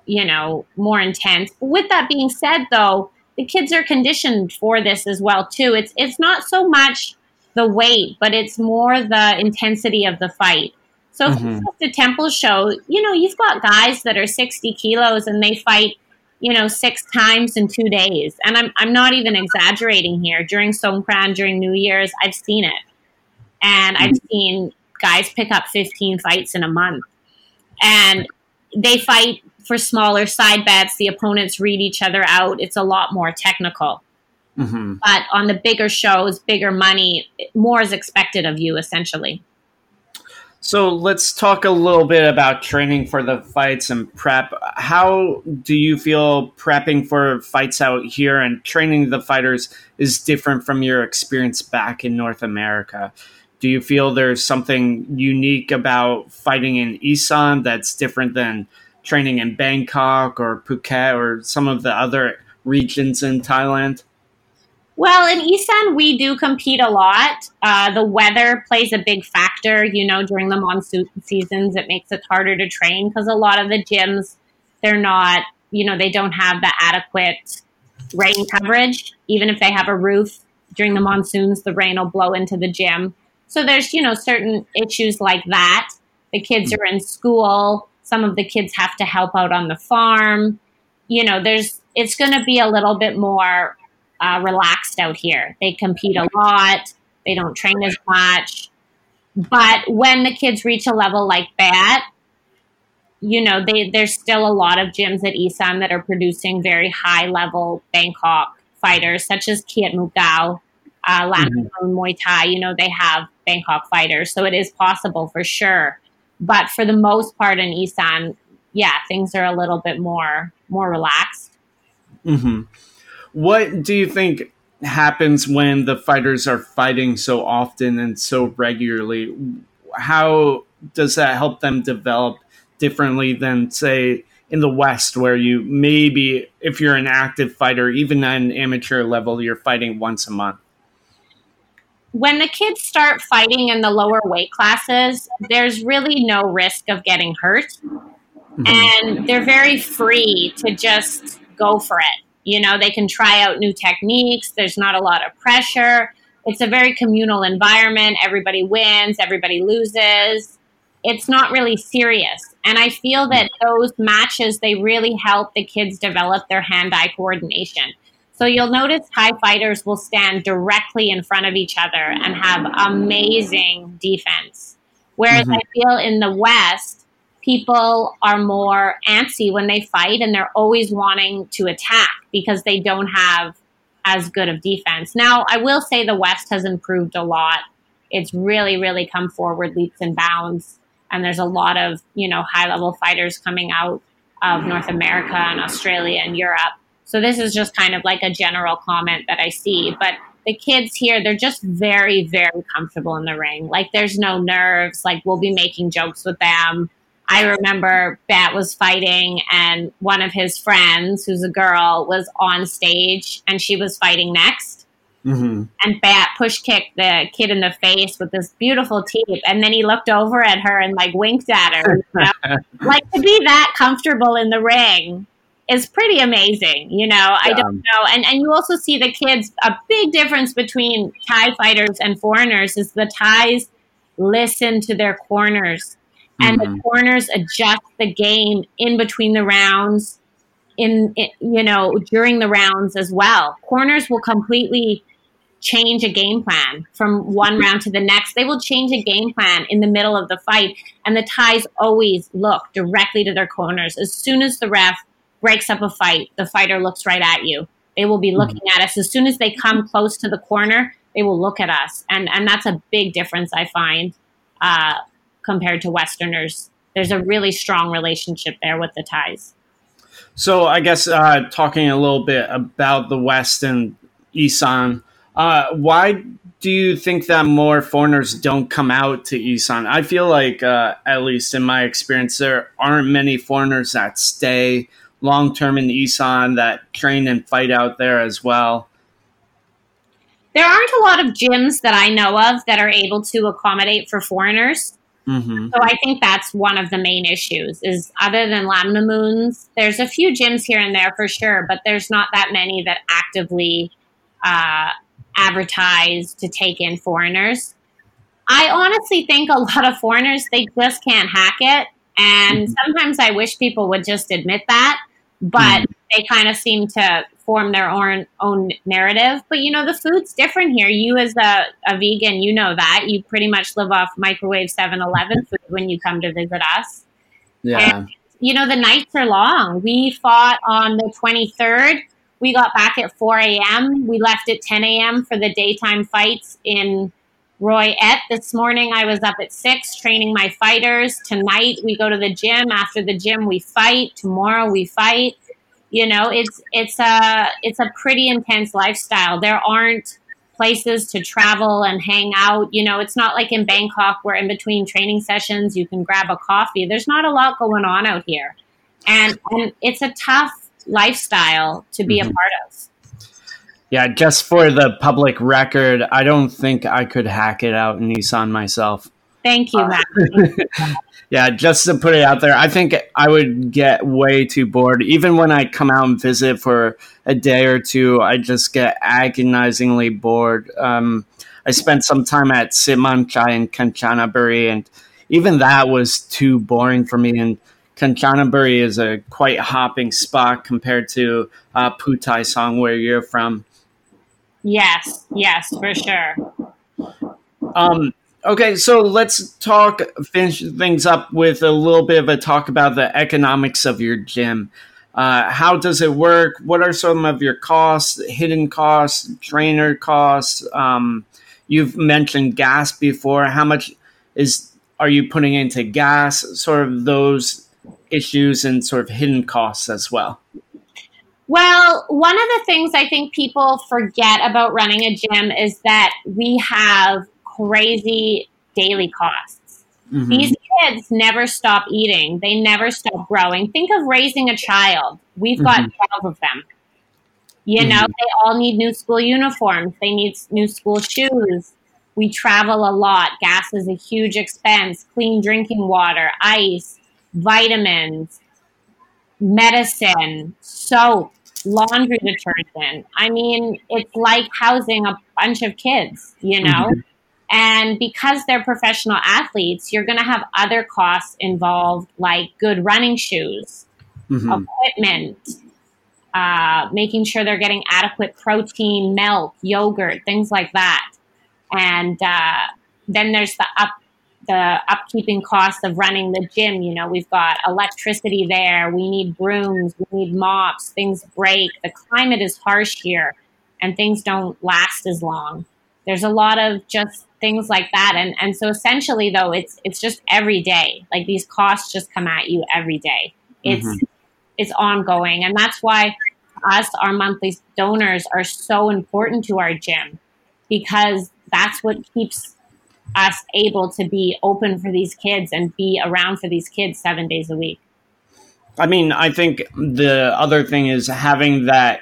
you know, more intense. With that being said, though, the kids are conditioned for this as well too. It's it's not so much the weight, but it's more the intensity of the fight. So mm-hmm. the temple show, you know, you've got guys that are 60 kilos and they fight, you know, six times in two days. And I'm, I'm not even exaggerating here. During Songkran, during New Year's, I've seen it. And mm-hmm. I've seen guys pick up 15 fights in a month. And they fight for smaller side bets. The opponents read each other out. It's a lot more technical. Mm-hmm. But on the bigger shows, bigger money, more is expected of you essentially. So let's talk a little bit about training for the fights and prep. How do you feel prepping for fights out here and training the fighters is different from your experience back in North America? Do you feel there's something unique about fighting in Isan that's different than training in Bangkok or Phuket or some of the other regions in Thailand? Well, in Isan, we do compete a lot. Uh, the weather plays a big factor. You know, during the monsoon seasons, it makes it harder to train because a lot of the gyms, they're not, you know, they don't have the adequate rain coverage. Even if they have a roof during the monsoons, the rain will blow into the gym. So there's, you know, certain issues like that. The kids are in school. Some of the kids have to help out on the farm. You know, there's, it's going to be a little bit more uh, relaxed out here. They compete a lot, they don't train as much. But when the kids reach a level like that, you know, they, there's still a lot of gyms at Isan that are producing very high level Bangkok fighters, such as Kiatmuu9, uh, mm-hmm. Muay Thai. You know, they have Bangkok fighters, so it is possible for sure. But for the most part in Isan, yeah, things are a little bit more more relaxed. Mm-hmm. What do you think happens when the fighters are fighting so often and so regularly? How does that help them develop differently than, say, in the West, where you maybe, if you're an active fighter, even at an amateur level, you're fighting once a month? When the kids start fighting in the lower weight classes, there's really no risk of getting hurt. Mm-hmm. And they're very free to just go for it. You know, they can try out new techniques. There's not a lot of pressure. It's a very communal environment. Everybody wins, everybody loses. It's not really serious. And I feel that those matches, they really help the kids develop their hand eye coordination. So you'll notice Thai fighters will stand directly in front of each other and have amazing defense. Whereas mm-hmm. I feel in the West, people are more antsy when they fight and they're always wanting to attack because they don't have as good of defense. Now, I will say the West has improved a lot. It's really, really come forward leaps and bounds. And there's a lot of, you know, high level fighters coming out of North America and Australia and Europe. So this is just kind of like a general comment that I see. But the kids here, they're just very, very comfortable in the ring. Like there's no nerves. Like we'll be making jokes with them. I remember Bat was fighting, and one of his friends, who's a girl, was on stage and she was fighting next. Mm-hmm. And Bat push kicked the kid in the face with this beautiful teeth, and then he looked over at her and like winked at her. You know? like to be that comfortable in the ring is pretty amazing. You know, yeah. I don't know, and and you also see the kids. A big difference between Thai fighters and foreigners is the Thais listen to their corners and mm-hmm. the corners adjust the game in between the rounds in, in, you know during the rounds as well corners will completely change a game plan from one mm-hmm. round to the next they will change a game plan in the middle of the fight and the Thais always look directly to their corners as soon as the ref breaks up a fight the fighter looks right at you they will be looking mm-hmm. at us as soon as they come close to the corner they will look at us and and that's a big difference i find uh, compared to Westerners. There's a really strong relationship there with the Thais. So I guess uh, talking a little bit about the West and Isan, uh, why do you think that more foreigners don't come out to Isan? I feel like, uh, at least in my experience, there aren't many foreigners that stay long term in Isan that train and fight out there as well. There aren't a lot of gyms that I know of that are able to accommodate for foreigners. Mm-hmm. So I think that's one of the main issues. Is other than Lamnammoon's, there's a few gyms here and there for sure, but there's not that many that actively uh, advertise to take in foreigners. I honestly think a lot of foreigners they just can't hack it, and mm-hmm. sometimes I wish people would just admit that. But mm-hmm. they kind of seem to form their own own narrative. But you know, the food's different here. You as a, a vegan, you know that. You pretty much live off microwave 7-Eleven food when you come to visit us. Yeah. And, you know, the nights are long. We fought on the 23rd. We got back at 4 a.m. We left at 10 a.m. for the daytime fights in Roi Et. This morning I was up at 6 training my fighters. Tonight we go to the gym. After the gym we fight. Tomorrow we fight you know it's it's a it's a pretty intense lifestyle. There aren't places to travel and hang out. You know it's not like in bangkok where in between training sessions you can grab a coffee. There's not a lot going on out here. And and it's a tough lifestyle to be mm-hmm. a part of. Yeah, just for the public record, I don't think I could hack it out in Isan myself. Thank you, Matt. yeah, just to put it out there, I think I would get way too bored. Even when I come out and visit for a day or two, I just get agonizingly bored. Um, I spent some time at Sitmonchai in Kanchanaburi, and even that was too boring for me. And Kanchanaburi is a quite hopping spot compared to uh, Song, where you're from. Yes, yes, for sure. Um, Okay, so let's talk, finish things up with a little bit of a talk about the economics of your gym. Uh, how does it work? What are some of your costs, hidden costs, trainer costs? Um, you've mentioned gas before. How much is are you putting into gas? Sort of those issues and sort of hidden costs as well. Well, one of the things I think people forget about running a gym is that we have crazy daily costs. Mm-hmm. These kids never stop eating, they never stop growing. Think of raising a child. We've got mm-hmm. 12 of them. You mm-hmm. know, they all need new school uniforms, they need new school shoes. We travel a lot. Gas is a huge expense. Clean drinking water, ice, vitamins, medicine, soap, laundry detergent. I mean, it's like housing a bunch of kids, you know? Mm-hmm. And because they're professional athletes, you're going to have other costs involved, like good running shoes, mm-hmm. equipment, uh, making sure they're getting adequate protein, milk, yogurt, things like that. And uh, then there's the up the upkeeping costs of running the gym. You know, we've got electricity there. We need brooms. We need mops. Things break. The climate is harsh here, and things don't last as long. There's a lot of just things like that. And and so essentially though it's it's just every day. Like these costs just come at you every day. It's mm-hmm. it's ongoing. And that's why us, our monthly donors are so important to our gym because that's what keeps us able to be open for these kids and be around for these kids seven days a week. I mean, I think the other thing is having that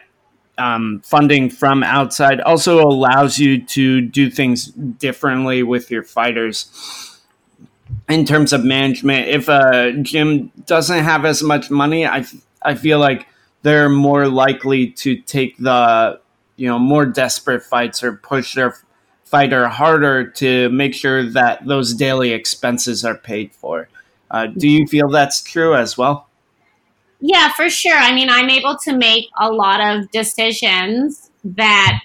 um, funding from outside also allows you to do things differently with your fighters in terms of management. If a gym doesn't have as much money, I I feel like they're more likely to take the you know more desperate fights or push their fighter harder to make sure that those daily expenses are paid for. Uh, do you feel that's true as well? Yeah, for sure. I mean, I'm able to make a lot of decisions that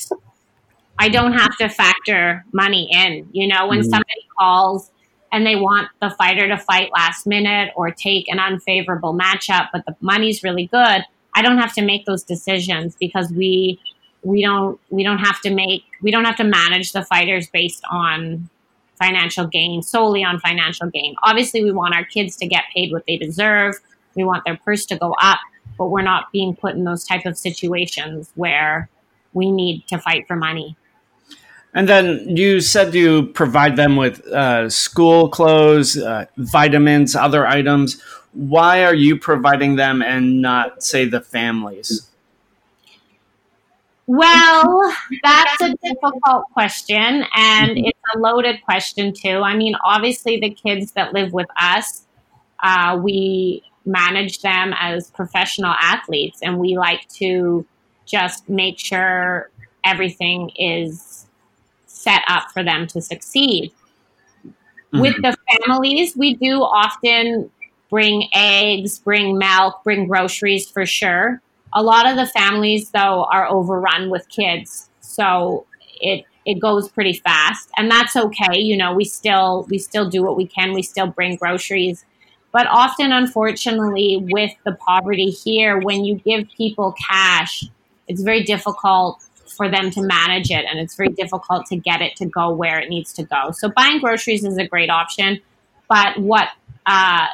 I don't have to factor money in. You know, when mm-hmm. somebody calls and they want the fighter to fight last minute or take an unfavorable matchup, but the money's really good, I don't have to make those decisions because we we don't we don't have to make we don't have to manage the fighters based on financial gain solely on financial gain. Obviously, we want our kids to get paid what they deserve we want their purse to go up, but we're not being put in those type of situations where we need to fight for money. And then you said you provide them with uh, school clothes, uh, vitamins, other items. Why are you providing them and not, say, the families? Well, that's a difficult question, and it's a loaded question too. I mean, obviously, the kids that live with us, uh, we manage them as professional athletes and we like to just make sure everything is set up for them to succeed. Mm-hmm. With the families, we do often bring eggs, bring milk, bring groceries for sure. A lot of the families though are overrun with kids. So it it goes pretty fast and that's okay. You know, we still we still do what we can. We still bring groceries but often, unfortunately, with the poverty here, when you give people cash, it's very difficult for them to manage it and it's very difficult to get it to go where it needs to go. So, buying groceries is a great option. But what uh,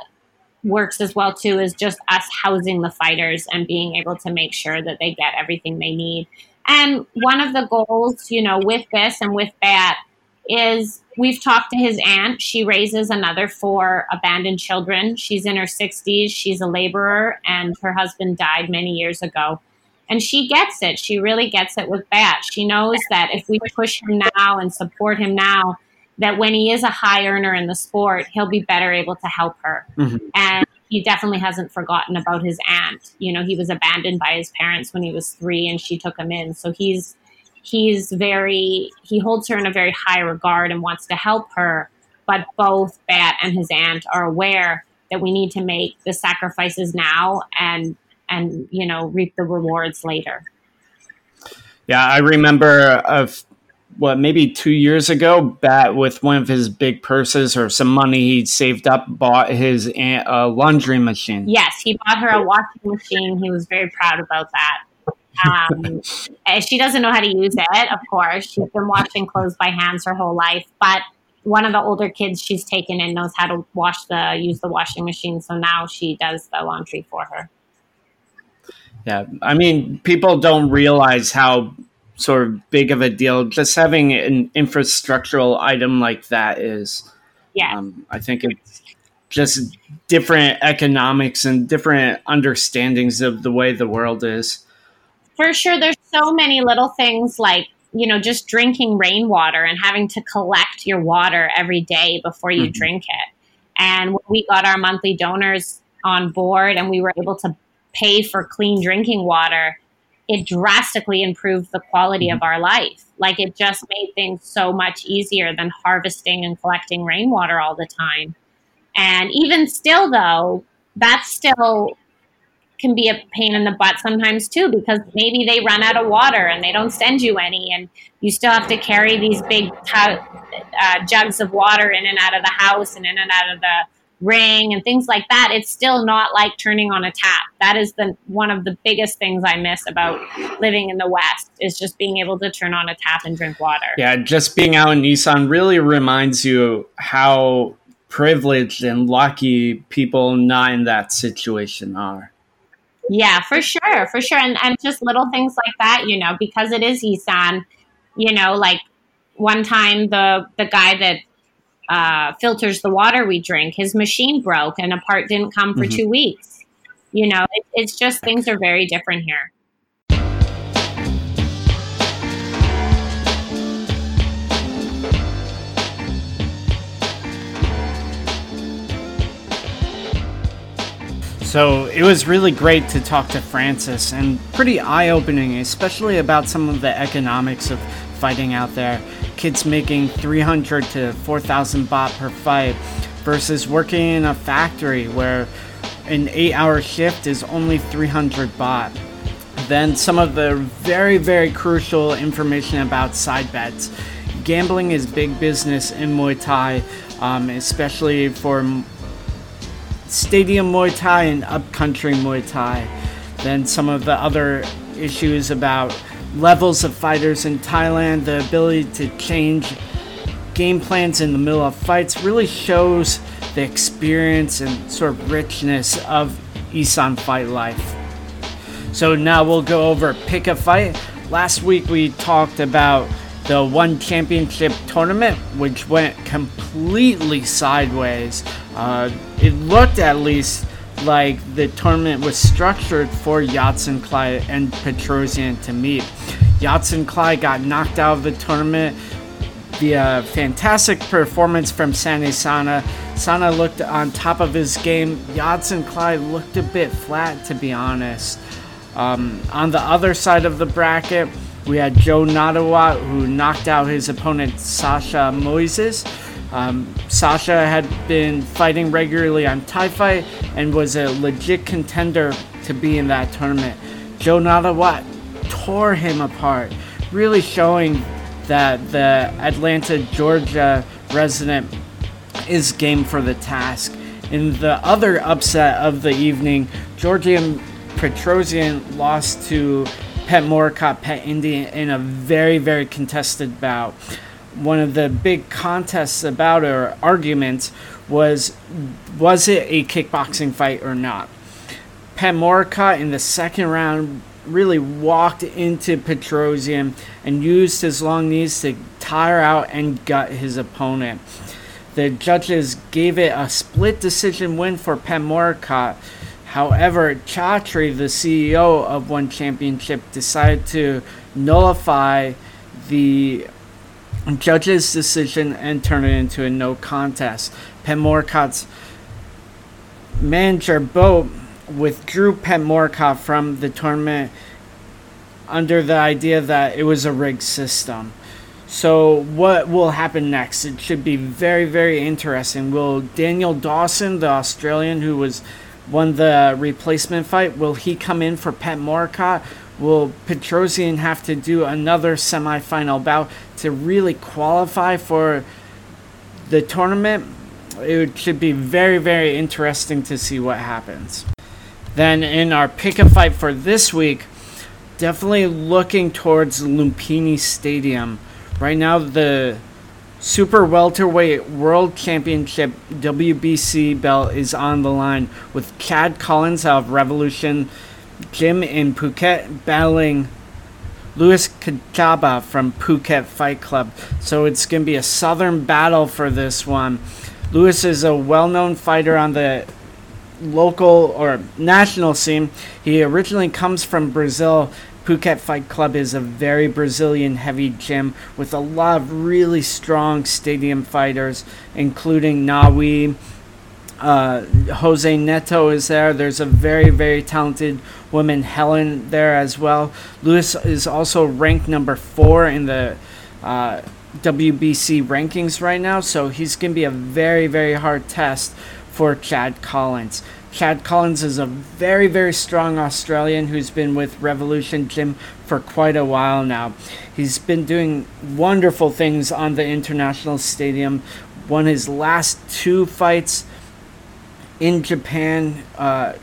works as well too is just us housing the fighters and being able to make sure that they get everything they need. And one of the goals, you know, with this and with that is we've talked to his aunt. She raises another four abandoned children. She's in her 60s. She's a laborer, and her husband died many years ago. And she gets it. She really gets it with Bat. She knows that if we push him now and support him now, that when he is a high earner in the sport, he'll be better able to help her. Mm-hmm. And he definitely hasn't forgotten about his aunt. You know, he was abandoned by his parents when he was three and she took him in. So he's he's very he holds her in a very high regard and wants to help her. But both Bat and his aunt are aware that we need to make the sacrifices now and and you know reap the rewards later. Yeah, I remember of what maybe two years ago, Bat with one of his big purses or some money he'd saved up bought his aunt a laundry machine. Yes, he bought her a washing machine. He was very proud about that. Um, she doesn't know how to use it, of course. She's been washing clothes by hands her whole life, but one of the older kids she's taken in knows how to wash the use the washing machine, so now she does the laundry for her. Yeah, I mean, people don't realize how sort of big of a deal just having an infrastructural item like that is. Yeah, um, I think it's just different economics and different understandings of the way the world is. For sure, there's so many little things like you know, just drinking rainwater and having to collect your water every day before you mm-hmm. drink it. And when we got our monthly donors on board and we were able to pay for clean drinking water, it drastically improved the quality of mm-hmm. our life. Like it just made things so much easier than harvesting and collecting rainwater all the time. And even still, though, that's still can be a pain in the butt sometimes too because maybe they run out of water and they don't send you any and you still have to carry these big uh, jugs of water in and out of the house and in and out of the ring and things like that. It's still not like turning on a tap. That is the one of the biggest things i miss about living in the west is just being able to turn on a tap and drink water. Yeah just being out in isan really reminds you how privileged and lucky people not in that situation are yeah, for sure, for sure, and and just little things like that, you know, because it is Isan, you know, like one time the the guy that uh, filters the water we drink, his machine broke and a part didn't come for mm-hmm. two weeks. You know, it, it's just things are very different here. So it was really great to talk to Francis and pretty eye opening, especially about some of the economics of fighting out there. Kids making 300 to 4,000 baht per fight versus working in a factory where an eight hour shift is only 300 baht. Then some of the very, very crucial information about side bets. Gambling is big business in Muay Thai, um, especially for stadium Muay Thai and upcountry Muay Thai. Then some of the other issues about levels of fighters in Thailand, the ability to change game plans in the middle of fights really shows the experience and sort of richness of Isan fight life. So now we'll go over pick a fight. Last week we talked about the one championship tournament, which went completely sideways. Uh, it looked at least like the tournament was structured for Yodsanklai and Petrosyan to meet. Yodsanklai got knocked out of the tournament via fantastic performance from Samy Sana. Sana looked on top of his game. Yodsanklai looked a bit flat, to be honest. Um, on the other side of the bracket, we had Jo Nattawut, who knocked out his opponent Sasha Moisa. Um, Sasha had been fighting regularly on Thai Fight and was a legit contender to be in that tournament. Jo Nattawut tore him apart, really showing that the Atlanta, Georgia resident is game for the task. In the other upset of the evening, Giorgio Petrosyan lost to Petchmorakot, Pet Indian in a very, very contested bout. One of the big contests about or arguments was was it a kickboxing fight or not? Petchmorakot in the second round really walked into Petrosyan and used his long knees to tire out and gut his opponent. The judges gave it a split decision win for Petchmorakot However, Chatri, the CEO of One Championship, decided to nullify the judge's decision and turn it into a no contest. Petchmorakot's manager, Bo, withdrew Petchmorakot from the tournament under the idea that it was a rigged system. So, what will happen next? It should be very, very interesting. Will Daniel Dawson, the Australian who was won the replacement fight, will he come in for Petchmorakot? Will Petrosyan have to do another semifinal bout to really qualify for the tournament? It should be very, very interesting to see what happens. Then, in our pick a fight for this week, definitely looking towards Lumpini Stadium. Right now, the Super Welterweight World Championship WBC belt is on the line with Chad Collins of Revolution Gym in Phuket battling Louis Cajaiba from Phuket Fight Club. So it's going to be a southern battle for this one. Louis is a well known fighter on the local or national scene. He originally comes from Brazil. Phuket Fight Club is a very Brazilian heavy gym with a lot of really strong stadium fighters, including Nawi. Uh, Jose Neto is there. There's a very, very talented woman, Helen, there as well. Lewis is also ranked number four in the uh, WBC rankings right now, so he's going to be a very, very hard test for Chad Collins. Chad Collins is a very, very strong Australian who's been with Revolution Gym for quite a while now. He's been doing wonderful things on the international stadium. Won his last two fights in Japan. Uh,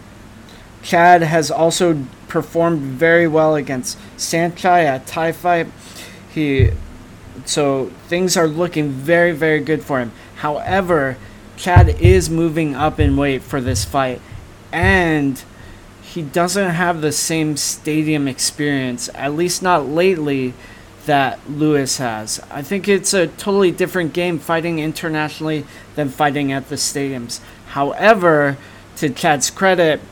Chad has also performed very well against Saenchai at Thai fight. He so things are looking very, very good for him. However, Chad is moving up in weight for this fight, and he doesn't have the same stadium experience, at least not lately, that Lewis has. I think it's a totally different game fighting internationally than fighting at the stadiums. However, to Chad's credit,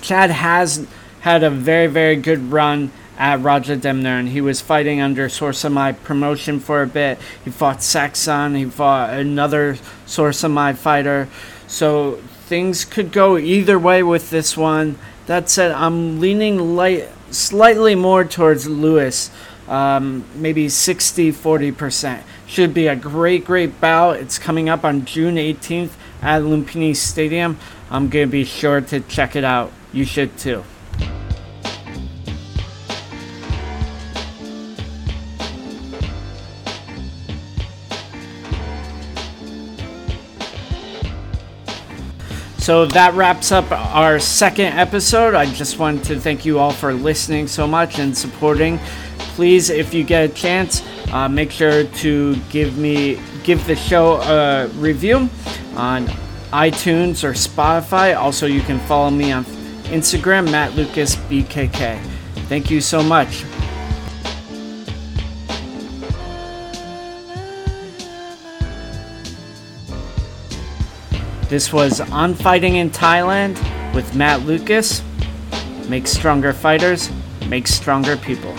Chad has had a very, very good run at Rajadamnern, and he was fighting under Sor Sommai promotion for a bit. He fought Saeksan, he fought another Sor Sommai fighter. So things could go either way with this one. That said, I'm leaning light, slightly more towards Lewis, Um, maybe 60 40%. Should be a great, great bout. It's coming up on June 18th at Lumpini Stadium. I'm going to be sure to check it out. You should too. So that wraps up our second episode. I just wanted to thank you all for listening so much and supporting. Please, if you get a chance, uh, make sure to give me give the show a review on iTunes or Spotify. Also, you can follow me on Instagram, Matt Lucas BKK. Thank you so much. This was On Fighting in Thailand with Matt Lucas. Make stronger fighters, make stronger people.